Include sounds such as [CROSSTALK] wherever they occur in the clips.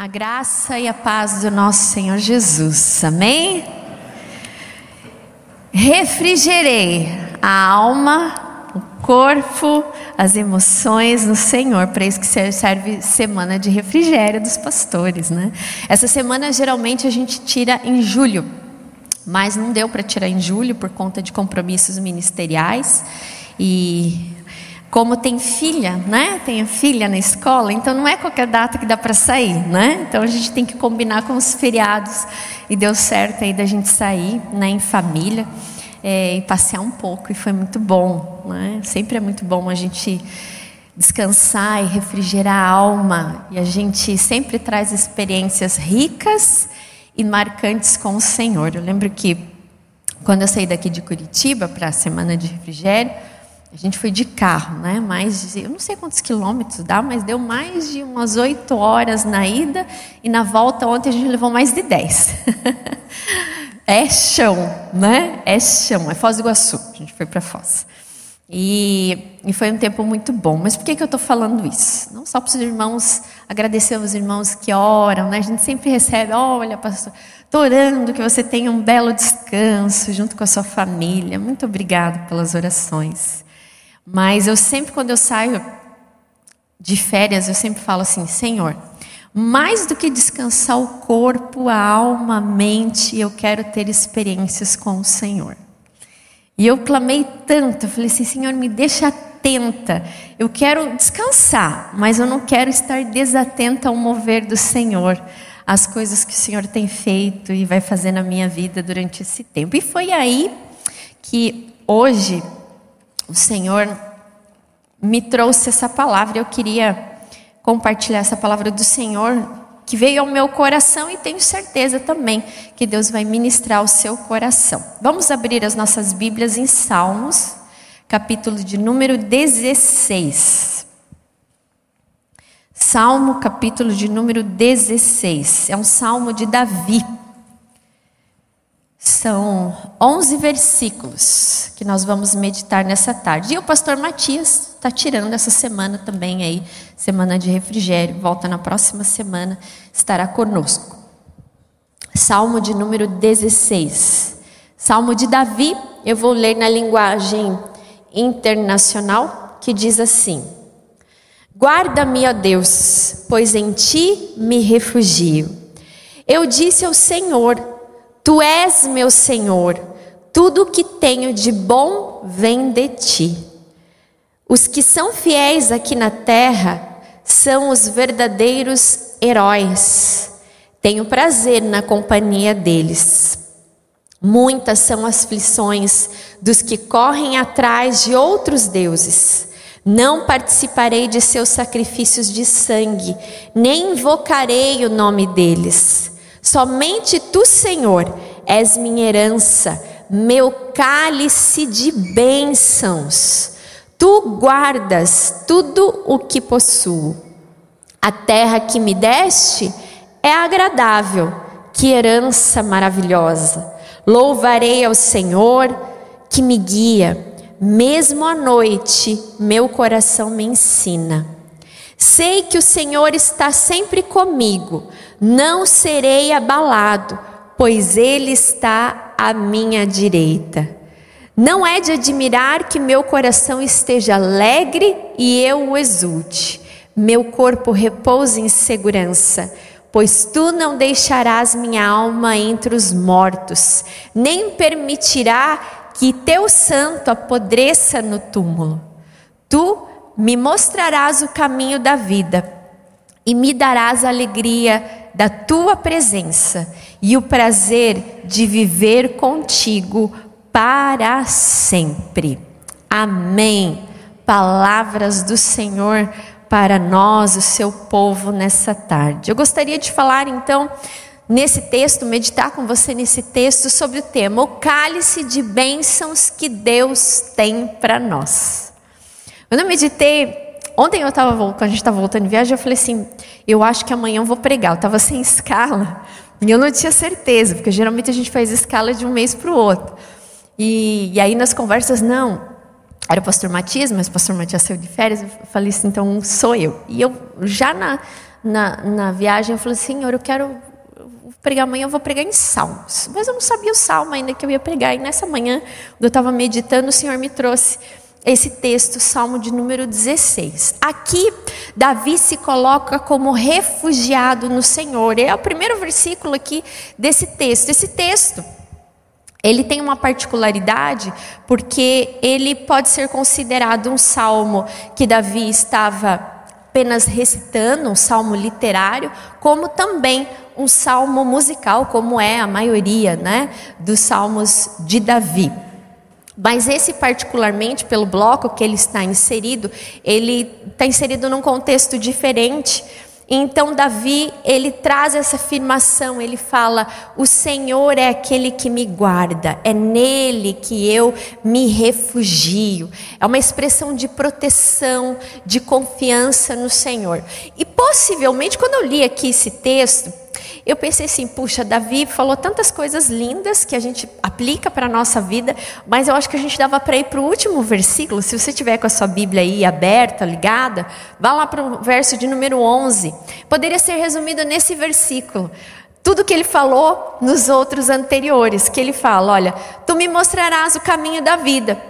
A graça e a paz do nosso Senhor Jesus. Amém? Refrigerei a alma, o corpo, as emoções no Senhor. Para isso que serve semana de refrigério dos pastores, né? Essa semana geralmente a gente tira em julho, mas não deu para tirar em julho por conta de compromissos ministeriais e como tem filha, né? Tem filha na escola, então não é qualquer data que dá para sair, né? Então a gente tem que combinar com os feriados e deu certo aí da gente sair, né? Em família é, e passear um pouco e foi muito bom, né? Sempre é muito bom a gente descansar e refrigerar a alma e a gente sempre traz experiências ricas e marcantes com o Senhor. Eu lembro que quando eu saí daqui de Curitiba para a semana de refrigério a gente foi de carro, né? Mais de, eu não sei quantos quilômetros dá, mas deu mais de umas oito horas na ida e na volta ontem a gente levou mais de dez. [LAUGHS] é chão, né? É chão, é Foz do Iguaçu. A gente foi para Foz. E, e, foi um tempo muito bom. Mas por que, que eu estou falando isso? Não só para os irmãos, agradecer aos irmãos que oram, né? A gente sempre recebe, olha, pastor, estou orando que você tenha um belo descanso junto com a sua família. Muito obrigado pelas orações. Mas eu sempre, quando eu saio de férias, eu sempre falo assim: Senhor, mais do que descansar o corpo, a alma, a mente, eu quero ter experiências com o Senhor. E eu clamei tanto, eu falei assim: Senhor, me deixa atenta. Eu quero descansar, mas eu não quero estar desatenta ao mover do Senhor, as coisas que o Senhor tem feito e vai fazer na minha vida durante esse tempo. E foi aí que hoje o Senhor me trouxe essa palavra. Eu queria compartilhar essa palavra do Senhor que veio ao meu coração e tenho certeza também que Deus vai ministrar o seu coração. Vamos abrir as nossas Bíblias em Salmos, capítulo de número 16. Salmo, capítulo de número 16. É um salmo de Davi. São 11 versículos que nós vamos meditar nessa tarde. E o pastor Matias está tirando essa semana também aí, semana de refrigério. Volta na próxima semana, estará conosco. Salmo de número 16. Salmo de Davi, eu vou ler na linguagem internacional, que diz assim: Guarda-me, ó Deus, pois em ti me refugio. Eu disse ao Senhor, Tu és meu Senhor, tudo o que tenho de bom vem de ti. Os que são fiéis aqui na terra são os verdadeiros heróis. Tenho prazer na companhia deles. Muitas são as aflições dos que correm atrás de outros deuses. Não participarei de seus sacrifícios de sangue, nem invocarei o nome deles. Somente tu, Senhor, és minha herança, meu cálice de bênçãos. Tu guardas tudo o que possuo. A terra que me deste é agradável, que herança maravilhosa. Louvarei ao Senhor que me guia, mesmo à noite, meu coração me ensina. Sei que o Senhor está sempre comigo não serei abalado, pois Ele está à minha direita. Não é de admirar que meu coração esteja alegre e eu o exulte. Meu corpo repousa em segurança, pois tu não deixarás minha alma entre os mortos, nem permitirá que teu santo apodreça no túmulo. Tu me mostrarás o caminho da vida e me darás alegria da tua presença e o prazer de viver contigo para sempre. Amém. Palavras do Senhor para nós, o seu povo, nessa tarde. Eu gostaria de falar então nesse texto, meditar com você nesse texto sobre o tema: o cálice de bênçãos que Deus tem para nós. Quando eu meditei Ontem eu estava, quando a gente estava voltando de viagem, eu falei assim, eu acho que amanhã eu vou pregar. Eu estava [LAUGHS] sem escala e eu não tinha certeza, porque geralmente a gente faz escala de um mês para o outro. E, e aí nas conversas, não, era o pastor Matias, mas o pastor Matias saiu de férias, eu falei assim, então sou eu. E eu já na, na, na viagem, eu falei, Senhor, eu quero pregar amanhã, eu vou pregar em Salmos. Mas eu não sabia o salmo ainda que eu ia pregar. E nessa manhã, quando eu estava meditando, o Senhor me trouxe esse texto, Salmo de número 16. Aqui, Davi se coloca como refugiado no Senhor. É o primeiro versículo aqui desse texto. Esse texto, ele tem uma particularidade porque ele pode ser considerado um salmo que Davi estava apenas recitando, um salmo literário, como também um salmo musical, como é a maioria né, dos salmos de Davi. Mas esse particularmente, pelo bloco que ele está inserido, ele está inserido num contexto diferente. Então Davi, ele traz essa afirmação, ele fala: "O Senhor é aquele que me guarda, é nele que eu me refugio". É uma expressão de proteção, de confiança no Senhor. E possivelmente quando eu li aqui esse texto, eu pensei assim, puxa, Davi falou tantas coisas lindas que a gente aplica para a nossa vida, mas eu acho que a gente dava para ir para o último versículo. Se você tiver com a sua Bíblia aí aberta, ligada, vá lá para o verso de número 11. Poderia ser resumido nesse versículo. Tudo que ele falou nos outros anteriores, que ele fala: Olha, tu me mostrarás o caminho da vida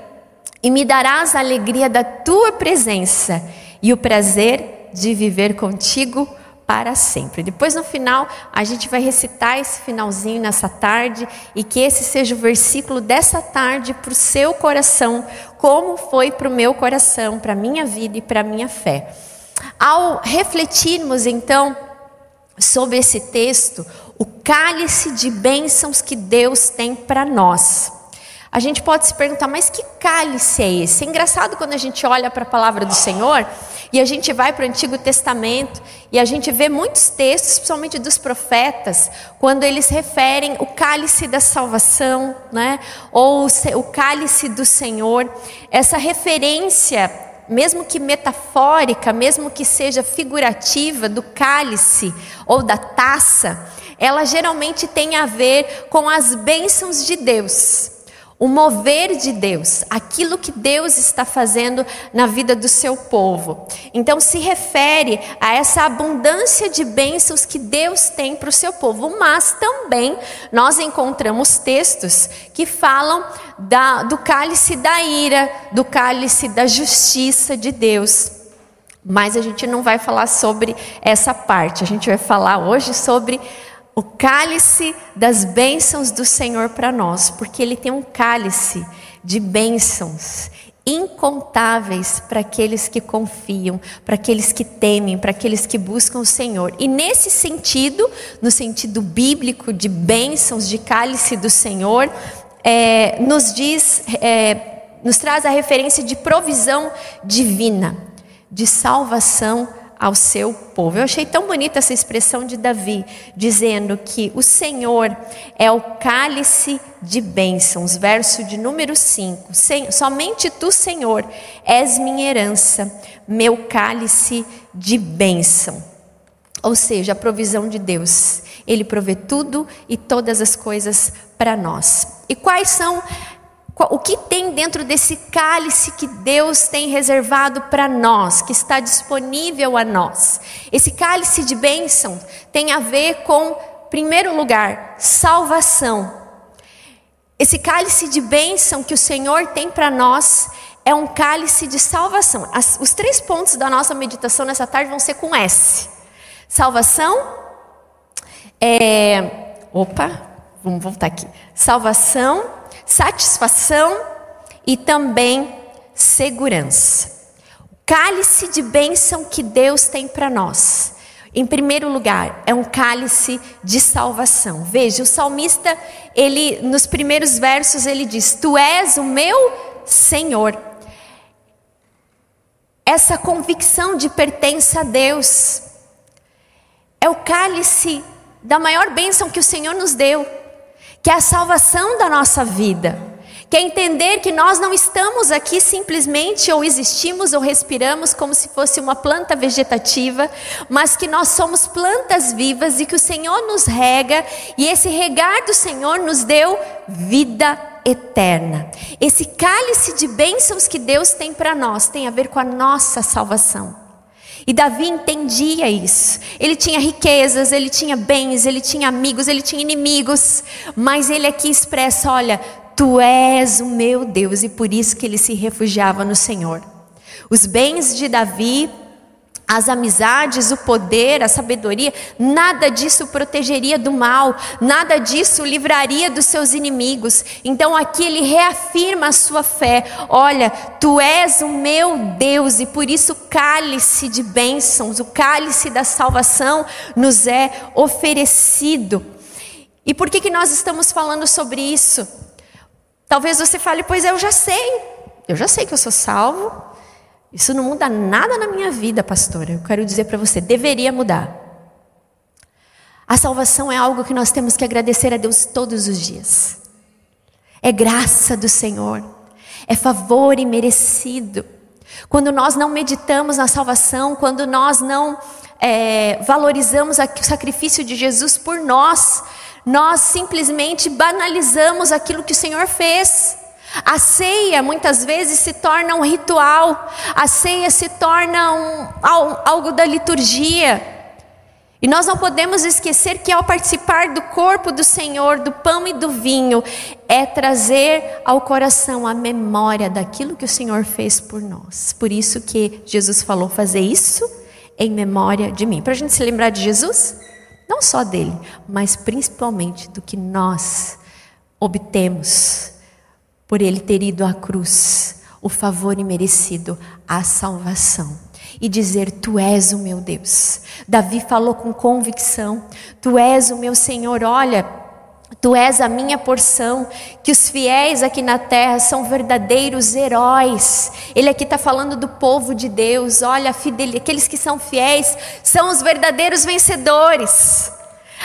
e me darás a alegria da tua presença e o prazer de viver contigo para sempre. Depois no final a gente vai recitar esse finalzinho nessa tarde e que esse seja o versículo dessa tarde para o seu coração, como foi para o meu coração, para a minha vida e para a minha fé. Ao refletirmos então sobre esse texto, o cálice de bênçãos que Deus tem para nós. A gente pode se perguntar, mas que cálice é esse? É engraçado quando a gente olha para a palavra do Senhor e a gente vai para o Antigo Testamento e a gente vê muitos textos, principalmente dos profetas, quando eles referem o cálice da salvação, né? ou o cálice do Senhor. Essa referência, mesmo que metafórica, mesmo que seja figurativa, do cálice ou da taça, ela geralmente tem a ver com as bênçãos de Deus o mover de Deus, aquilo que Deus está fazendo na vida do seu povo. Então, se refere a essa abundância de bênçãos que Deus tem para o seu povo, mas também nós encontramos textos que falam da, do cálice da ira, do cálice da justiça de Deus. Mas a gente não vai falar sobre essa parte, a gente vai falar hoje sobre o cálice das bênçãos do Senhor para nós, porque Ele tem um cálice de bênçãos incontáveis para aqueles que confiam, para aqueles que temem, para aqueles que buscam o Senhor. E nesse sentido, no sentido bíblico de bênçãos, de cálice do Senhor, é, nos diz, é, nos traz a referência de provisão divina, de salvação ao seu povo. Eu achei tão bonita essa expressão de Davi, dizendo que o Senhor é o cálice de bênçãos, verso de número 5. Somente tu, Senhor, és minha herança, meu cálice de bênção. Ou seja, a provisão de Deus. Ele provê tudo e todas as coisas para nós. E quais são o que tem dentro desse cálice que Deus tem reservado para nós, que está disponível a nós? Esse cálice de bênção tem a ver com, primeiro lugar, salvação. Esse cálice de bênção que o Senhor tem para nós é um cálice de salvação. As, os três pontos da nossa meditação nessa tarde vão ser com S: salvação, é, opa, vamos voltar aqui. Salvação satisfação e também segurança. O cálice de bênção que Deus tem para nós. Em primeiro lugar, é um cálice de salvação. Veja, o salmista, ele nos primeiros versos ele diz: "Tu és o meu Senhor". Essa convicção de pertença a Deus é o cálice da maior bênção que o Senhor nos deu que é a salvação da nossa vida. Que é entender que nós não estamos aqui simplesmente ou existimos ou respiramos como se fosse uma planta vegetativa, mas que nós somos plantas vivas e que o Senhor nos rega e esse regar do Senhor nos deu vida eterna. Esse cálice de bênçãos que Deus tem para nós tem a ver com a nossa salvação. E Davi entendia isso. Ele tinha riquezas, ele tinha bens, ele tinha amigos, ele tinha inimigos. Mas ele aqui expressa: olha, tu és o meu Deus. E por isso que ele se refugiava no Senhor. Os bens de Davi as amizades, o poder, a sabedoria, nada disso protegeria do mal, nada disso livraria dos seus inimigos. Então aqui ele reafirma a sua fé: olha, tu és o meu Deus, e por isso o cálice de bênçãos, o cálice da salvação nos é oferecido. E por que, que nós estamos falando sobre isso? Talvez você fale, pois eu já sei, eu já sei que eu sou salvo, isso não muda nada na minha vida, pastora. Eu quero dizer para você, deveria mudar. A salvação é algo que nós temos que agradecer a Deus todos os dias. É graça do Senhor, é favor imerecido. Quando nós não meditamos na salvação, quando nós não é, valorizamos o sacrifício de Jesus por nós, nós simplesmente banalizamos aquilo que o Senhor fez. A ceia muitas vezes se torna um ritual, a ceia se torna um, algo da liturgia. E nós não podemos esquecer que ao participar do corpo do Senhor, do pão e do vinho, é trazer ao coração a memória daquilo que o Senhor fez por nós. Por isso que Jesus falou: fazer isso em memória de mim. Para a gente se lembrar de Jesus, não só dele, mas principalmente do que nós obtemos por ele ter ido à cruz, o favor imerecido, a salvação. E dizer: Tu és o meu Deus. Davi falou com convicção: Tu és o meu Senhor. Olha, Tu és a minha porção, que os fiéis aqui na terra são verdadeiros heróis. Ele aqui está falando do povo de Deus. Olha, aqueles que são fiéis são os verdadeiros vencedores.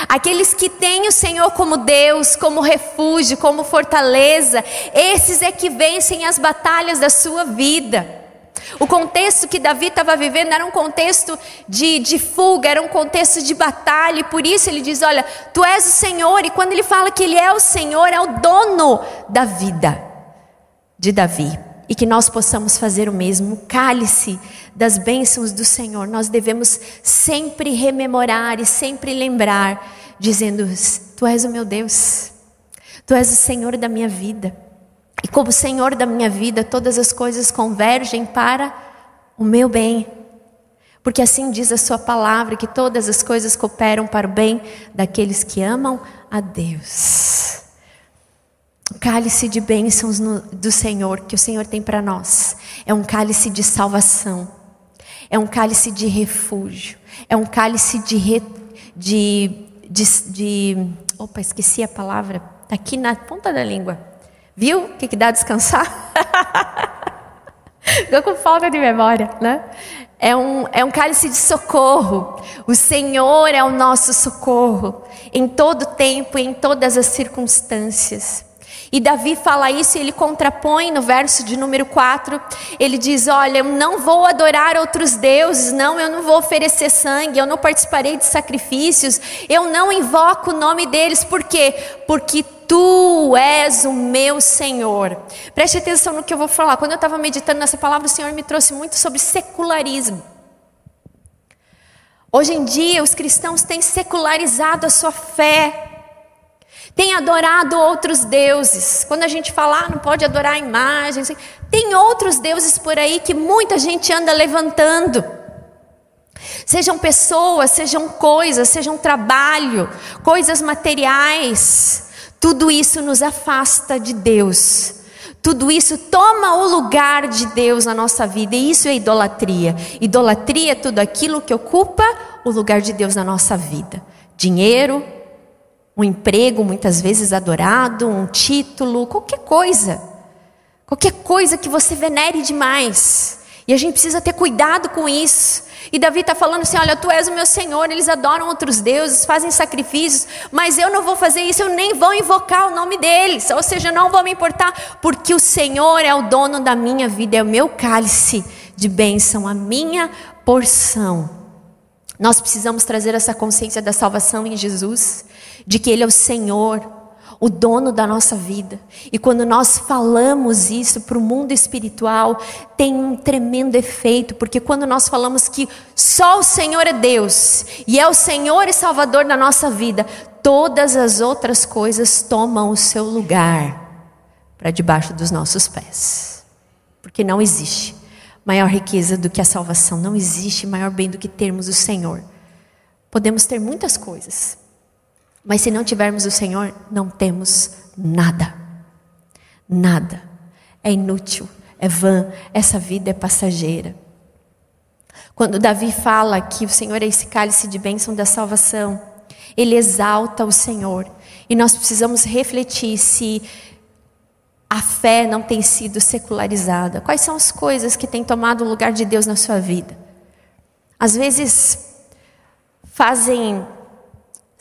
Aqueles que têm o Senhor como Deus, como refúgio, como fortaleza, esses é que vencem as batalhas da sua vida. O contexto que Davi estava vivendo era um contexto de, de fuga, era um contexto de batalha, e por isso ele diz: Olha, tu és o Senhor, e quando ele fala que ele é o Senhor, é o dono da vida de Davi e que nós possamos fazer o mesmo. O cálice das bênçãos do Senhor, nós devemos sempre rememorar e sempre lembrar, dizendo: Tu és o meu Deus, Tu és o Senhor da minha vida. E como Senhor da minha vida, todas as coisas convergem para o meu bem. Porque assim diz a Sua palavra, que todas as coisas cooperam para o bem daqueles que amam a Deus. O cálice de bênçãos no, do Senhor que o Senhor tem para nós é um cálice de salvação, é um cálice de refúgio, é um cálice de, re, de, de, de, opa, esqueci a palavra, tá aqui na ponta da língua, viu? O que, que dá descansar? [LAUGHS] Estou com falta de memória, né? É um, é um cálice de socorro. O Senhor é o nosso socorro em todo tempo e em todas as circunstâncias. E Davi fala isso e ele contrapõe no verso de número 4. Ele diz: Olha, eu não vou adorar outros deuses, não, eu não vou oferecer sangue, eu não participarei de sacrifícios, eu não invoco o nome deles, por quê? Porque tu és o meu Senhor. Preste atenção no que eu vou falar. Quando eu estava meditando nessa palavra, o Senhor me trouxe muito sobre secularismo. Hoje em dia, os cristãos têm secularizado a sua fé tem adorado outros deuses. Quando a gente fala, ah, não pode adorar imagens, tem outros deuses por aí que muita gente anda levantando. Sejam pessoas, sejam coisas, sejam trabalho, coisas materiais. Tudo isso nos afasta de Deus. Tudo isso toma o lugar de Deus na nossa vida, e isso é idolatria. Idolatria é tudo aquilo que ocupa o lugar de Deus na nossa vida: dinheiro, um emprego muitas vezes adorado, um título, qualquer coisa. Qualquer coisa que você venere demais. E a gente precisa ter cuidado com isso. E Davi está falando assim: olha, tu és o meu Senhor, eles adoram outros deuses, fazem sacrifícios, mas eu não vou fazer isso, eu nem vou invocar o nome deles, ou seja, não vou me importar, porque o Senhor é o dono da minha vida, é o meu cálice de bênção, a minha porção. Nós precisamos trazer essa consciência da salvação em Jesus, de que Ele é o Senhor, o dono da nossa vida. E quando nós falamos isso para o mundo espiritual, tem um tremendo efeito, porque quando nós falamos que só o Senhor é Deus e é o Senhor e Salvador da nossa vida, todas as outras coisas tomam o seu lugar para debaixo dos nossos pés. Porque não existe maior riqueza do que a salvação, não existe maior bem do que termos o Senhor. Podemos ter muitas coisas, mas se não tivermos o Senhor, não temos nada. Nada. É inútil, é vã, essa vida é passageira. Quando Davi fala que o Senhor é esse cálice de bênção da salvação, ele exalta o Senhor. E nós precisamos refletir se a fé não tem sido secularizada. Quais são as coisas que têm tomado o lugar de Deus na sua vida? Às vezes, fazem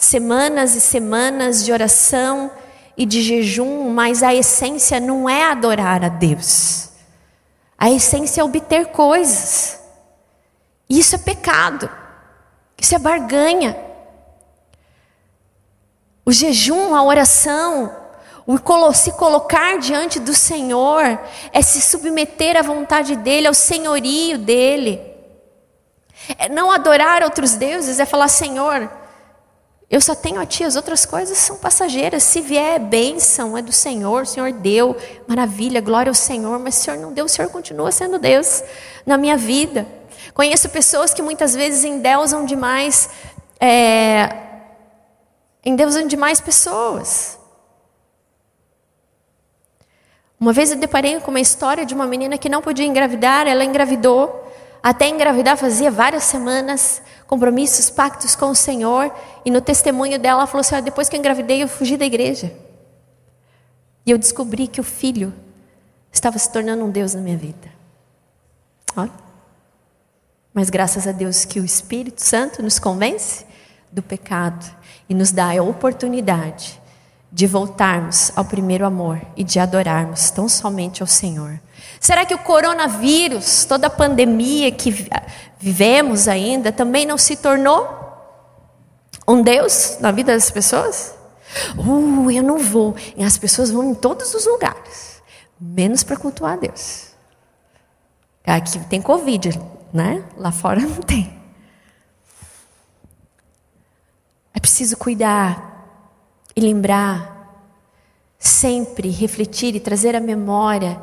semanas e semanas de oração e de jejum, mas a essência não é adorar a Deus. A essência é obter coisas. Isso é pecado. Isso é barganha. O jejum, a oração, o se colocar diante do Senhor é se submeter à vontade dEle, ao senhorio dEle. É não adorar outros deuses, é falar, Senhor, eu só tenho a Ti, as outras coisas são passageiras. Se vier é bênção, é do Senhor, o Senhor deu, maravilha, glória ao Senhor, mas o Senhor não deu, o Senhor continua sendo Deus na minha vida. Conheço pessoas que muitas vezes endeusam demais, é, endeusam demais pessoas. Uma vez eu deparei com uma história de uma menina que não podia engravidar, ela engravidou. Até engravidar fazia várias semanas, compromissos, pactos com o Senhor. E no testemunho dela, ela falou assim: ah, depois que eu engravidei, eu fugi da igreja. E eu descobri que o filho estava se tornando um Deus na minha vida. Olha. Mas graças a Deus que o Espírito Santo nos convence do pecado e nos dá a oportunidade de voltarmos ao primeiro amor e de adorarmos tão somente ao Senhor. Será que o coronavírus, toda a pandemia que vivemos ainda, também não se tornou um Deus na vida das pessoas? Uh, eu não vou. E as pessoas vão em todos os lugares, menos para cultuar a Deus. Aqui tem Covid, né? Lá fora [LAUGHS] não tem. É preciso cuidar e lembrar, sempre refletir e trazer à memória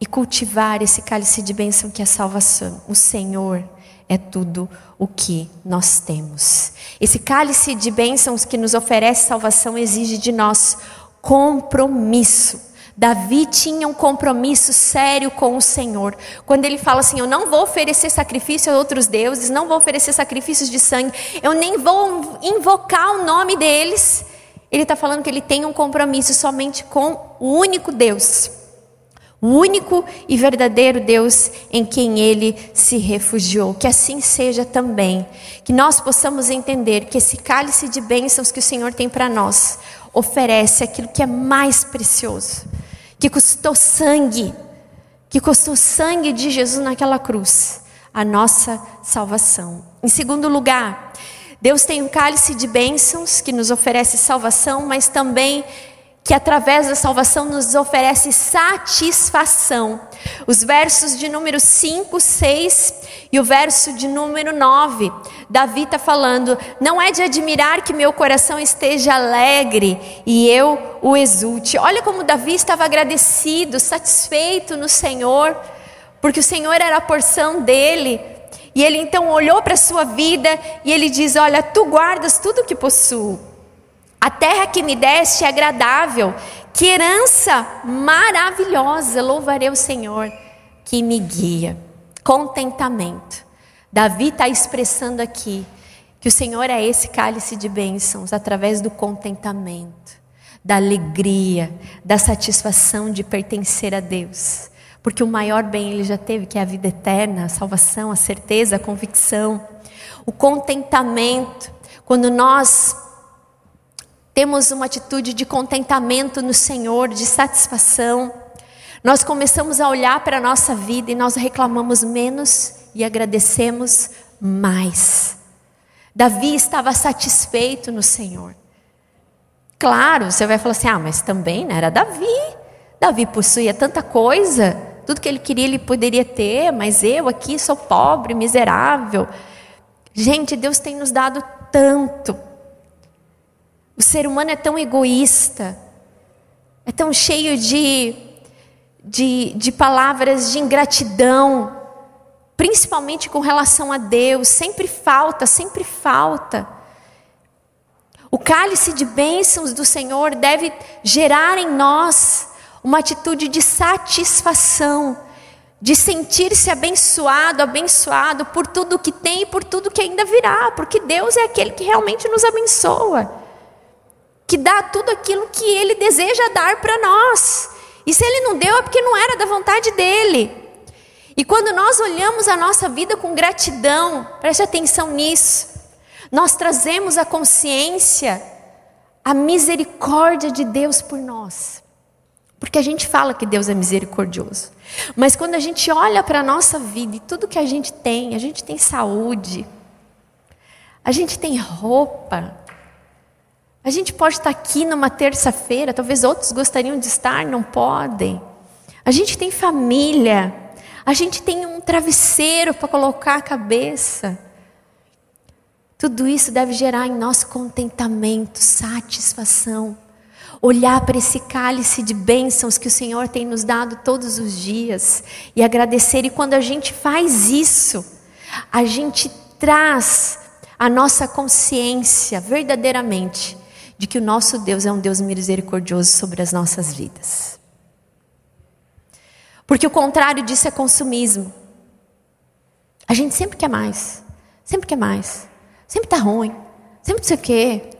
e cultivar esse cálice de bênção que é a salvação. O Senhor é tudo o que nós temos. Esse cálice de bênçãos que nos oferece salvação exige de nós compromisso. Davi tinha um compromisso sério com o Senhor. Quando ele fala assim: Eu não vou oferecer sacrifício a outros deuses, não vou oferecer sacrifícios de sangue, eu nem vou invocar o nome deles. Ele está falando que ele tem um compromisso somente com o único Deus, o único e verdadeiro Deus em quem ele se refugiou. Que assim seja também, que nós possamos entender que esse cálice de bênçãos que o Senhor tem para nós oferece aquilo que é mais precioso, que custou sangue, que custou sangue de Jesus naquela cruz, a nossa salvação. Em segundo lugar, Deus tem um cálice de bênçãos que nos oferece salvação, mas também que através da salvação nos oferece satisfação. Os versos de número 5, 6 e o verso de número 9, Davi está falando: Não é de admirar que meu coração esteja alegre e eu o exulte. Olha como Davi estava agradecido, satisfeito no Senhor, porque o Senhor era a porção dele. E ele então olhou para a sua vida e ele diz: Olha, tu guardas tudo que possuo. A terra que me deste é agradável, que herança maravilhosa. Louvarei o Senhor que me guia. Contentamento. Davi está expressando aqui que o Senhor é esse cálice de bênçãos através do contentamento, da alegria, da satisfação de pertencer a Deus. Porque o maior bem ele já teve, que é a vida eterna, a salvação, a certeza, a convicção, o contentamento. Quando nós temos uma atitude de contentamento no Senhor, de satisfação, nós começamos a olhar para a nossa vida e nós reclamamos menos e agradecemos mais. Davi estava satisfeito no Senhor. Claro, você vai falar assim: ah, mas também né, era Davi. Davi possuía tanta coisa, tudo que ele queria ele poderia ter, mas eu aqui sou pobre, miserável. Gente, Deus tem nos dado tanto. O ser humano é tão egoísta, é tão cheio de, de, de palavras de ingratidão, principalmente com relação a Deus. Sempre falta, sempre falta. O cálice de bênçãos do Senhor deve gerar em nós uma atitude de satisfação, de sentir-se abençoado, abençoado por tudo que tem e por tudo que ainda virá, porque Deus é aquele que realmente nos abençoa, que dá tudo aquilo que Ele deseja dar para nós. E se Ele não deu é porque não era da vontade dele. E quando nós olhamos a nossa vida com gratidão, preste atenção nisso, nós trazemos a consciência, a misericórdia de Deus por nós. Porque a gente fala que Deus é misericordioso. Mas quando a gente olha para a nossa vida e tudo que a gente tem, a gente tem saúde, a gente tem roupa, a gente pode estar aqui numa terça-feira, talvez outros gostariam de estar, não podem. A gente tem família, a gente tem um travesseiro para colocar a cabeça. Tudo isso deve gerar em nós contentamento, satisfação olhar para esse cálice de bênçãos que o Senhor tem nos dado todos os dias e agradecer. E quando a gente faz isso, a gente traz a nossa consciência verdadeiramente de que o nosso Deus é um Deus misericordioso sobre as nossas vidas. Porque o contrário disso é consumismo. A gente sempre quer mais, sempre quer mais, sempre está ruim, sempre não sei o quê.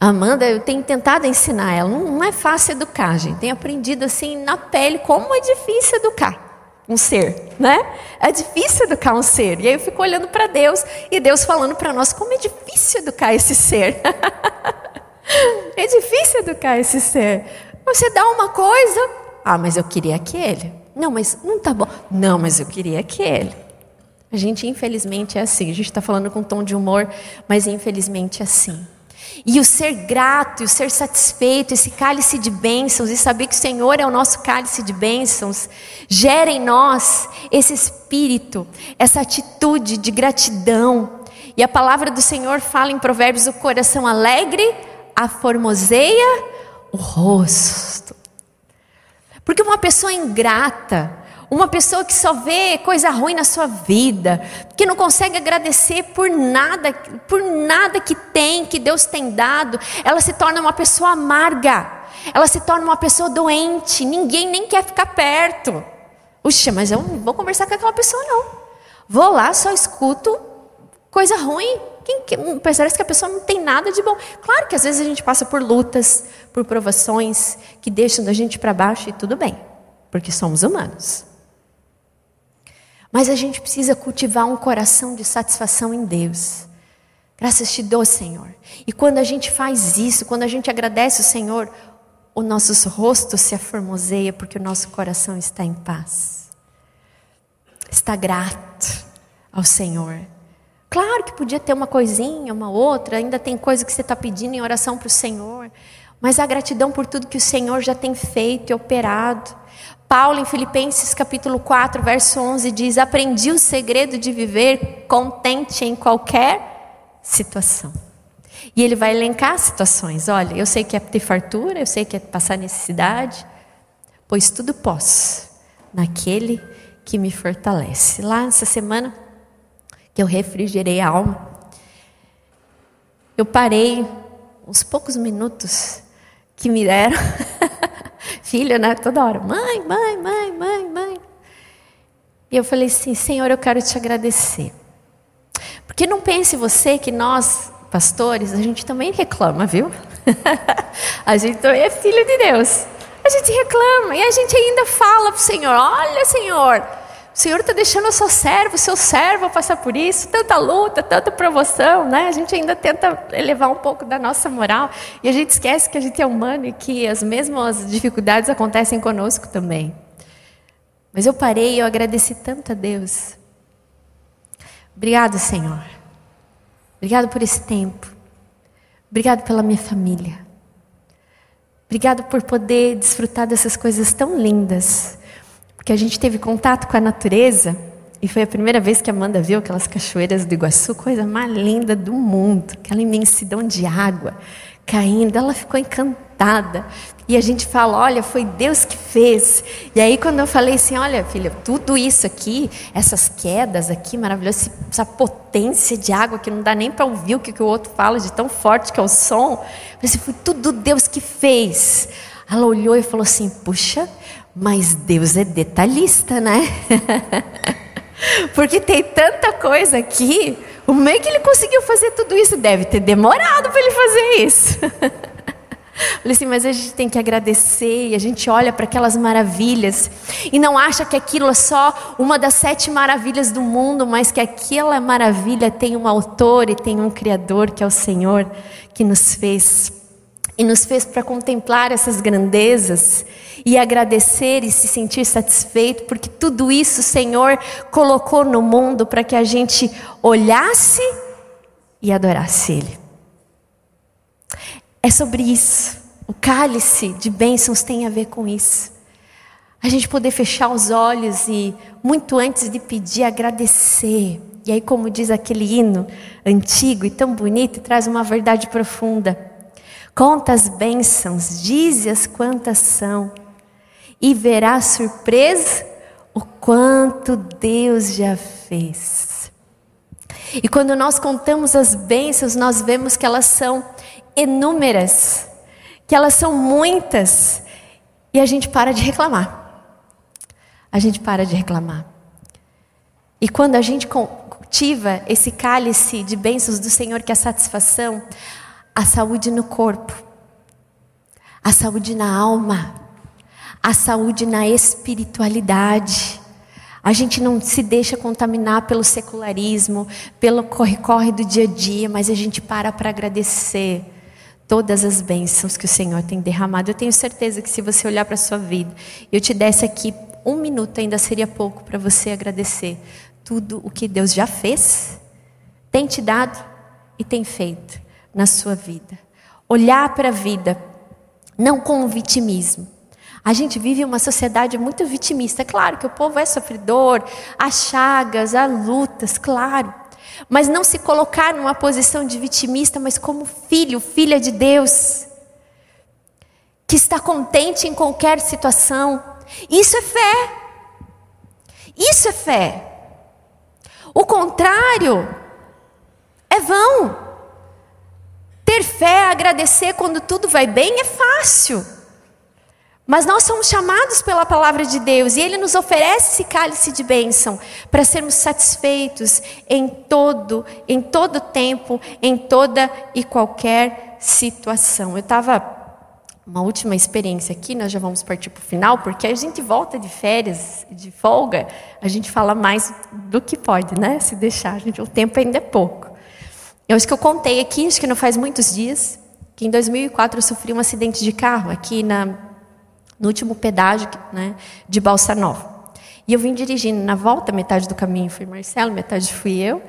Amanda, eu tenho tentado ensinar ela. Não, é fácil educar, gente. Tenho aprendido assim na pele como é difícil educar um ser, né? É difícil educar um ser. E aí eu fico olhando para Deus e Deus falando para nós como é difícil educar esse ser. [LAUGHS] é difícil educar esse ser. Você dá uma coisa, ah, mas eu queria aquele. Não, mas não tá bom. Não, mas eu queria aquele. A gente, infelizmente, é assim. A gente está falando com um tom de humor, mas infelizmente é assim. E o ser grato, o ser satisfeito, esse cálice de bênçãos, e saber que o Senhor é o nosso cálice de bênçãos, gera em nós esse espírito, essa atitude de gratidão. E a palavra do Senhor fala em Provérbios: o coração alegre aformoseia o rosto. Porque uma pessoa ingrata, uma pessoa que só vê coisa ruim na sua vida, que não consegue agradecer por nada, por nada que tem, que Deus tem dado, ela se torna uma pessoa amarga. Ela se torna uma pessoa doente, ninguém nem quer ficar perto. Puxa, mas eu não vou conversar com aquela pessoa não. Vou lá, só escuto coisa ruim. Quem, que, parece que a pessoa não tem nada de bom. Claro que às vezes a gente passa por lutas, por provações que deixam da gente para baixo e tudo bem, porque somos humanos. Mas a gente precisa cultivar um coração de satisfação em Deus. Graças te dou, Senhor. E quando a gente faz isso, quando a gente agradece o Senhor, o nosso rosto se aformoseia porque o nosso coração está em paz. Está grato ao Senhor. Claro que podia ter uma coisinha, uma outra, ainda tem coisa que você está pedindo em oração para o Senhor, mas a gratidão por tudo que o Senhor já tem feito e operado. Paulo, em Filipenses capítulo 4, verso 11, diz: Aprendi o segredo de viver contente em qualquer situação. E ele vai elencar situações. Olha, eu sei que é ter fartura, eu sei que é passar necessidade, pois tudo posso naquele que me fortalece. Lá nessa semana que eu refrigerei a alma, eu parei uns poucos minutos que me deram [LAUGHS] filho, né? Toda hora, mãe, mãe, mãe, mãe, mãe. E eu falei assim, Senhor, eu quero te agradecer. Porque não pense você que nós, pastores, a gente também reclama, viu? [LAUGHS] a gente também é filho de Deus. A gente reclama e a gente ainda fala para o Senhor: Olha, Senhor, o Senhor está deixando o seu servo, o seu servo passar por isso, tanta luta, tanta promoção, né? A gente ainda tenta elevar um pouco da nossa moral e a gente esquece que a gente é humano e que as mesmas dificuldades acontecem conosco também. Mas eu parei e eu agradeci tanto a Deus. Obrigado, Senhor. Obrigado por esse tempo. Obrigado pela minha família. Obrigado por poder desfrutar dessas coisas tão lindas. Porque a gente teve contato com a natureza e foi a primeira vez que a Amanda viu aquelas cachoeiras do Iguaçu, coisa mais linda do mundo, aquela imensidão de água caindo. Ela ficou encantada. E a gente fala, olha, foi Deus que fez. E aí quando eu falei assim, olha, filha, tudo isso aqui, essas quedas aqui maravilhosas, essa potência de água que não dá nem para ouvir o que, que o outro fala de tão forte que é o som. Falei assim, foi tudo Deus que fez. Ela olhou e falou assim, puxa, mas Deus é detalhista, né? [LAUGHS] Porque tem tanta coisa aqui. Como é que ele conseguiu fazer tudo isso? Deve ter demorado para ele fazer isso. [LAUGHS] Falei assim, mas a gente tem que agradecer e a gente olha para aquelas maravilhas e não acha que aquilo é só uma das sete maravilhas do mundo, mas que aquela maravilha tem um autor e tem um criador que é o Senhor que nos fez e nos fez para contemplar essas grandezas e agradecer e se sentir satisfeito, porque tudo isso o Senhor colocou no mundo para que a gente olhasse e adorasse Ele. É sobre isso. O cálice de bênçãos tem a ver com isso. A gente poder fechar os olhos e, muito antes de pedir, agradecer. E aí, como diz aquele hino antigo e tão bonito, traz uma verdade profunda. Conta as bênçãos, dize-as quantas são, e verá surpresa o quanto Deus já fez. E quando nós contamos as bênçãos, nós vemos que elas são inúmeras, que elas são muitas, e a gente para de reclamar. A gente para de reclamar. E quando a gente cultiva esse cálice de bênçãos do Senhor, que é a satisfação, a saúde no corpo, a saúde na alma, a saúde na espiritualidade. A gente não se deixa contaminar pelo secularismo, pelo corre-corre do dia a dia, mas a gente para para agradecer todas as bênçãos que o Senhor tem derramado. Eu tenho certeza que se você olhar para a sua vida, eu te desse aqui um minuto, ainda seria pouco para você agradecer tudo o que Deus já fez, tem te dado e tem feito na sua vida. Olhar para a vida, não com vitimismo. A gente vive uma sociedade muito vitimista. Claro que o povo é sofredor, há chagas, há lutas, claro. Mas não se colocar numa posição de vitimista, mas como filho, filha de Deus, que está contente em qualquer situação. Isso é fé. Isso é fé. O contrário é vão. Ter fé, agradecer quando tudo vai bem é fácil. Mas nós somos chamados pela palavra de Deus e Ele nos oferece esse cálice de bênção para sermos satisfeitos em todo, em todo tempo, em toda e qualquer situação. Eu estava uma última experiência aqui, nós já vamos partir para o final, porque a gente volta de férias, de folga, a gente fala mais do que pode, né? Se deixar, gente, o tempo ainda é pouco. Eu acho que eu contei aqui, acho que não faz muitos dias, que em 2004 eu sofri um acidente de carro aqui na no último pedágio né, de Balsa Nova. E eu vim dirigindo. Na volta, metade do caminho foi Marcelo, metade fui eu.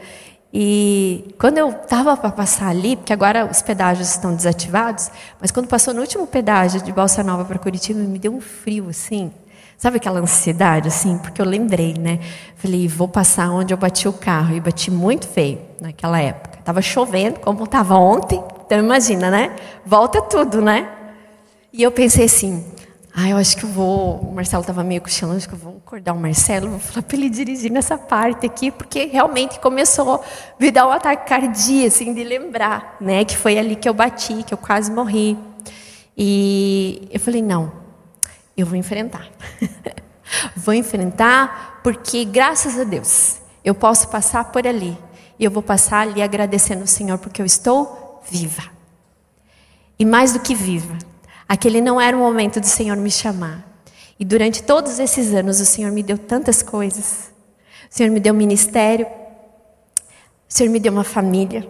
E quando eu estava para passar ali, porque agora os pedágios estão desativados, mas quando passou no último pedágio de Balsa Nova para Curitiba, me deu um frio assim. Sabe aquela ansiedade assim? Porque eu lembrei, né? Falei, vou passar onde eu bati o carro. E bati muito feio naquela época. Estava chovendo, como estava ontem. Então imagina, né? Volta tudo, né? E eu pensei assim, ah, eu acho que eu vou. O Marcelo estava meio cochilando, acho que eu vou acordar o Marcelo, vou falar para ele dirigir nessa parte aqui, porque realmente começou a me dar um ataque cardíaco, assim, de lembrar, né, que foi ali que eu bati, que eu quase morri. E eu falei: não, eu vou enfrentar. [LAUGHS] vou enfrentar, porque graças a Deus eu posso passar por ali. E eu vou passar ali agradecendo o Senhor, porque eu estou viva. E mais do que viva, Aquele não era o momento do Senhor me chamar. E durante todos esses anos, o Senhor me deu tantas coisas. O Senhor me deu ministério. O Senhor me deu uma família.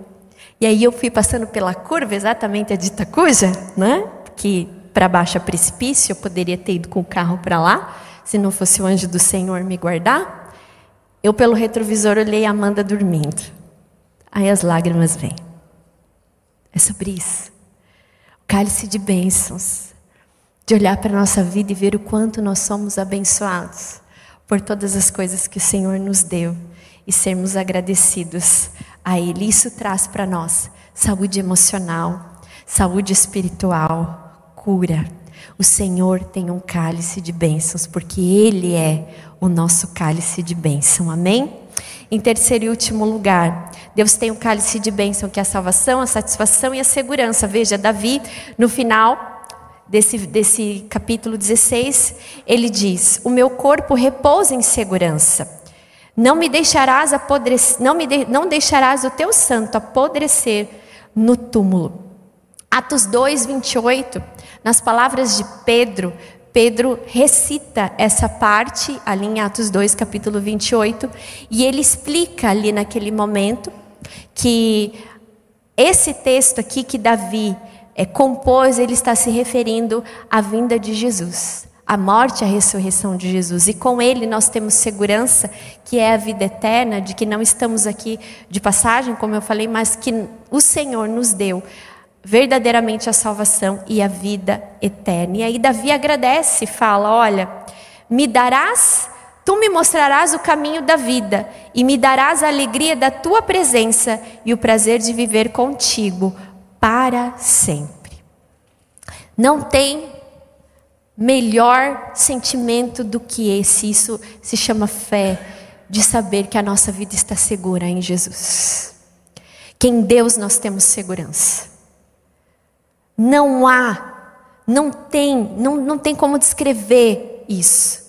E aí eu fui passando pela curva, exatamente a dita cuja, né? Que para baixo é precipício, eu poderia ter ido com o carro para lá, se não fosse o anjo do Senhor me guardar. Eu, pelo retrovisor, olhei a Amanda dormindo. Aí as lágrimas vêm. É sobre isso cálice de bênçãos. de olhar para a nossa vida e ver o quanto nós somos abençoados por todas as coisas que o Senhor nos deu e sermos agradecidos a Ele. Isso traz para nós saúde emocional, saúde espiritual, cura. O Senhor tem um cálice de bênçãos, porque Ele é o nosso cálice de bênção. Amém? Em terceiro e último lugar, Deus tem um cálice de bênção que é a salvação, a satisfação e a segurança. Veja, Davi, no final desse, desse capítulo 16, ele diz: O meu corpo repousa em segurança. Não me deixarás apodrecer, não, me de, não deixarás o teu santo apodrecer no túmulo. Atos 2, 28, nas palavras de Pedro, Pedro recita essa parte ali em Atos 2, capítulo 28, e ele explica ali naquele momento que esse texto aqui que Davi é, compôs, ele está se referindo à vinda de Jesus, à morte e à ressurreição de Jesus. E com ele nós temos segurança, que é a vida eterna, de que não estamos aqui de passagem, como eu falei, mas que o Senhor nos deu verdadeiramente a salvação e a vida eterna. E aí Davi agradece, fala: Olha, me darás, tu me mostrarás o caminho da vida, e me darás a alegria da tua presença e o prazer de viver contigo para sempre. Não tem melhor sentimento do que esse. Isso se chama fé, de saber que a nossa vida está segura em Jesus. Que em Deus nós temos segurança. Não há, não tem, não, não tem como descrever isso.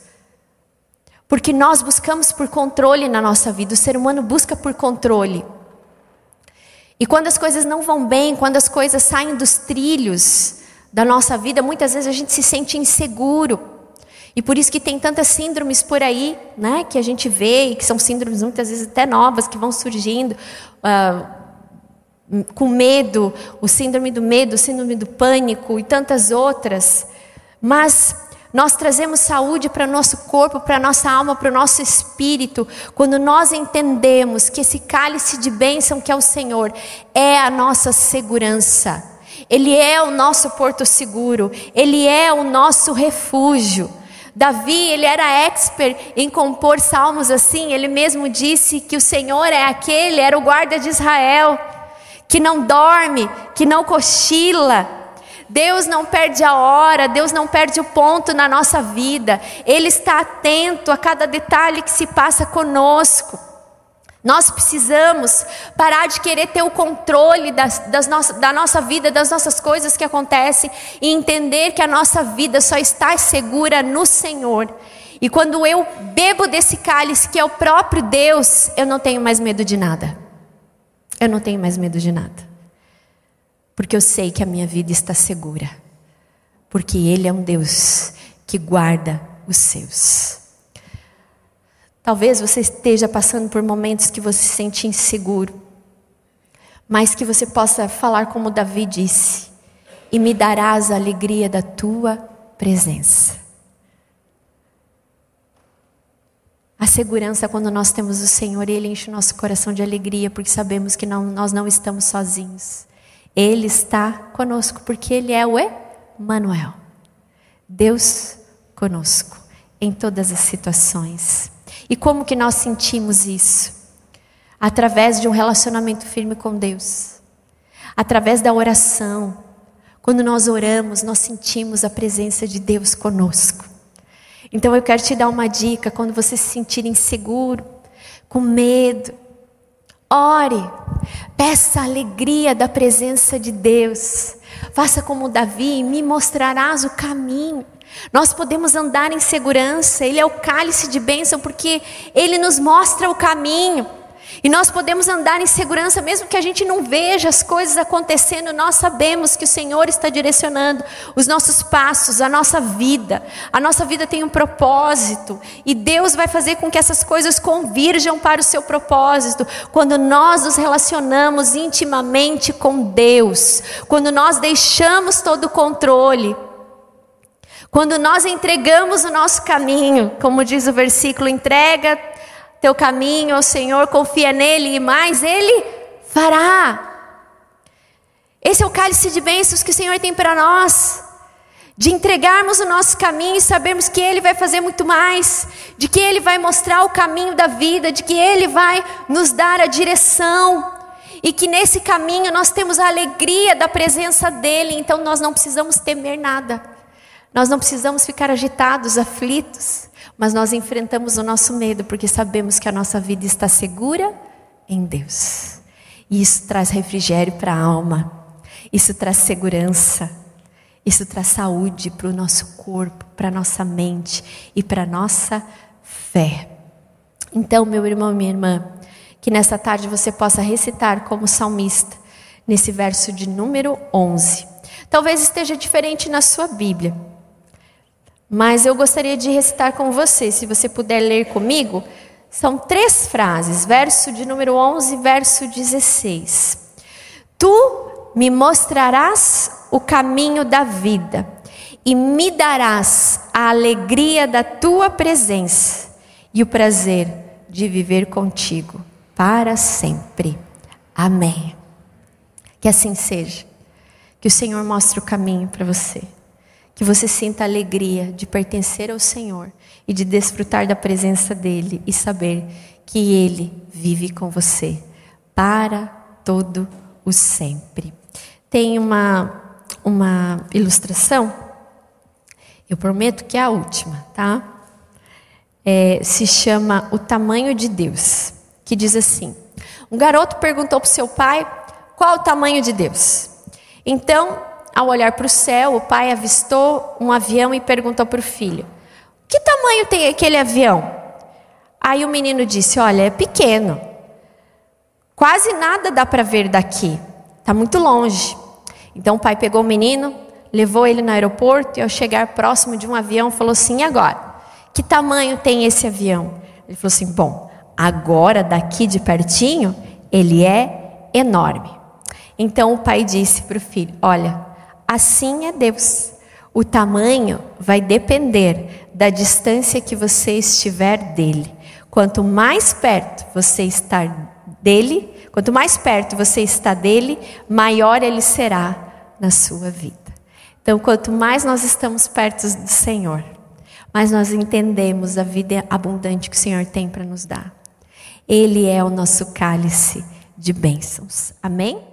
Porque nós buscamos por controle na nossa vida, o ser humano busca por controle. E quando as coisas não vão bem, quando as coisas saem dos trilhos da nossa vida, muitas vezes a gente se sente inseguro. E por isso que tem tantas síndromes por aí, né, que a gente vê, que são síndromes muitas vezes até novas, que vão surgindo, uh, com medo, o síndrome do medo, o síndrome do pânico e tantas outras. Mas nós trazemos saúde para o nosso corpo, para a nossa alma, para o nosso espírito, quando nós entendemos que esse cálice de bênção que é o Senhor é a nossa segurança, Ele é o nosso porto seguro, Ele é o nosso refúgio. Davi, ele era expert em compor salmos assim, ele mesmo disse que o Senhor é aquele, era o guarda de Israel, que não dorme, que não cochila, Deus não perde a hora, Deus não perde o ponto na nossa vida. Ele está atento a cada detalhe que se passa conosco. Nós precisamos parar de querer ter o controle das, das nossa, da nossa vida, das nossas coisas que acontecem e entender que a nossa vida só está segura no Senhor. E quando eu bebo desse cálice que é o próprio Deus, eu não tenho mais medo de nada. Eu não tenho mais medo de nada porque eu sei que a minha vida está segura, porque Ele é um Deus que guarda os seus. Talvez você esteja passando por momentos que você se sente inseguro, mas que você possa falar como Davi disse: e me darás a alegria da tua presença. A segurança quando nós temos o Senhor, Ele enche o nosso coração de alegria, porque sabemos que não, nós não estamos sozinhos. Ele está conosco, porque Ele é o Emmanuel. Deus conosco em todas as situações. E como que nós sentimos isso? Através de um relacionamento firme com Deus. Através da oração. Quando nós oramos, nós sentimos a presença de Deus conosco. Então eu quero te dar uma dica quando você se sentir inseguro, com medo, Ore, peça a alegria da presença de Deus. Faça como Davi, me mostrarás o caminho. Nós podemos andar em segurança, Ele é o cálice de bênção, porque Ele nos mostra o caminho. E nós podemos andar em segurança, mesmo que a gente não veja as coisas acontecendo, nós sabemos que o Senhor está direcionando os nossos passos, a nossa vida. A nossa vida tem um propósito, e Deus vai fazer com que essas coisas convirjam para o seu propósito, quando nós nos relacionamos intimamente com Deus, quando nós deixamos todo o controle. Quando nós entregamos o nosso caminho, como diz o versículo, entrega teu caminho ao Senhor, confia nele e mais ele fará. Esse é o cálice de bênçãos que o Senhor tem para nós. de entregarmos o nosso caminho e sabermos que Ele vai fazer muito mais, de que Ele vai mostrar o caminho da vida, de que Ele vai nos dar a direção, e que nesse caminho nós temos a alegria da presença dEle, então nós não precisamos temer nada, nós não precisamos ficar agitados, aflitos, mas nós enfrentamos o nosso medo, porque sabemos que a nossa vida está segura em Deus, e isso traz refrigério para a alma, isso traz segurança. Isso traz saúde para o nosso corpo, para a nossa mente e para a nossa fé. Então, meu irmão, minha irmã, que nesta tarde você possa recitar como salmista, nesse verso de número 11. Talvez esteja diferente na sua Bíblia, mas eu gostaria de recitar com você, se você puder ler comigo. São três frases, verso de número 11, verso 16. Tu me mostrarás o caminho da vida e me darás a alegria da tua presença e o prazer de viver contigo para sempre. Amém. Que assim seja. Que o Senhor mostre o caminho para você. Que você sinta a alegria de pertencer ao Senhor e de desfrutar da presença dEle e saber que Ele vive com você para todo o sempre. Tem uma uma ilustração, eu prometo que é a última, tá? É, se chama O Tamanho de Deus, que diz assim: Um garoto perguntou para seu pai qual o tamanho de Deus. Então, ao olhar para o céu, o pai avistou um avião e perguntou para o filho: Que tamanho tem aquele avião? Aí o menino disse: Olha, é pequeno. Quase nada dá para ver daqui. Está muito longe. Então o pai pegou o menino, levou ele no aeroporto e ao chegar próximo de um avião falou assim: e agora? Que tamanho tem esse avião? Ele falou assim: bom, agora daqui de pertinho, ele é enorme. Então o pai disse para o filho: olha, assim é Deus. O tamanho vai depender da distância que você estiver dele. Quanto mais perto você estar dele, quanto mais perto você está dele, maior ele será na sua vida. Então, quanto mais nós estamos perto do Senhor, mais nós entendemos a vida abundante que o Senhor tem para nos dar. Ele é o nosso cálice de bênçãos. Amém?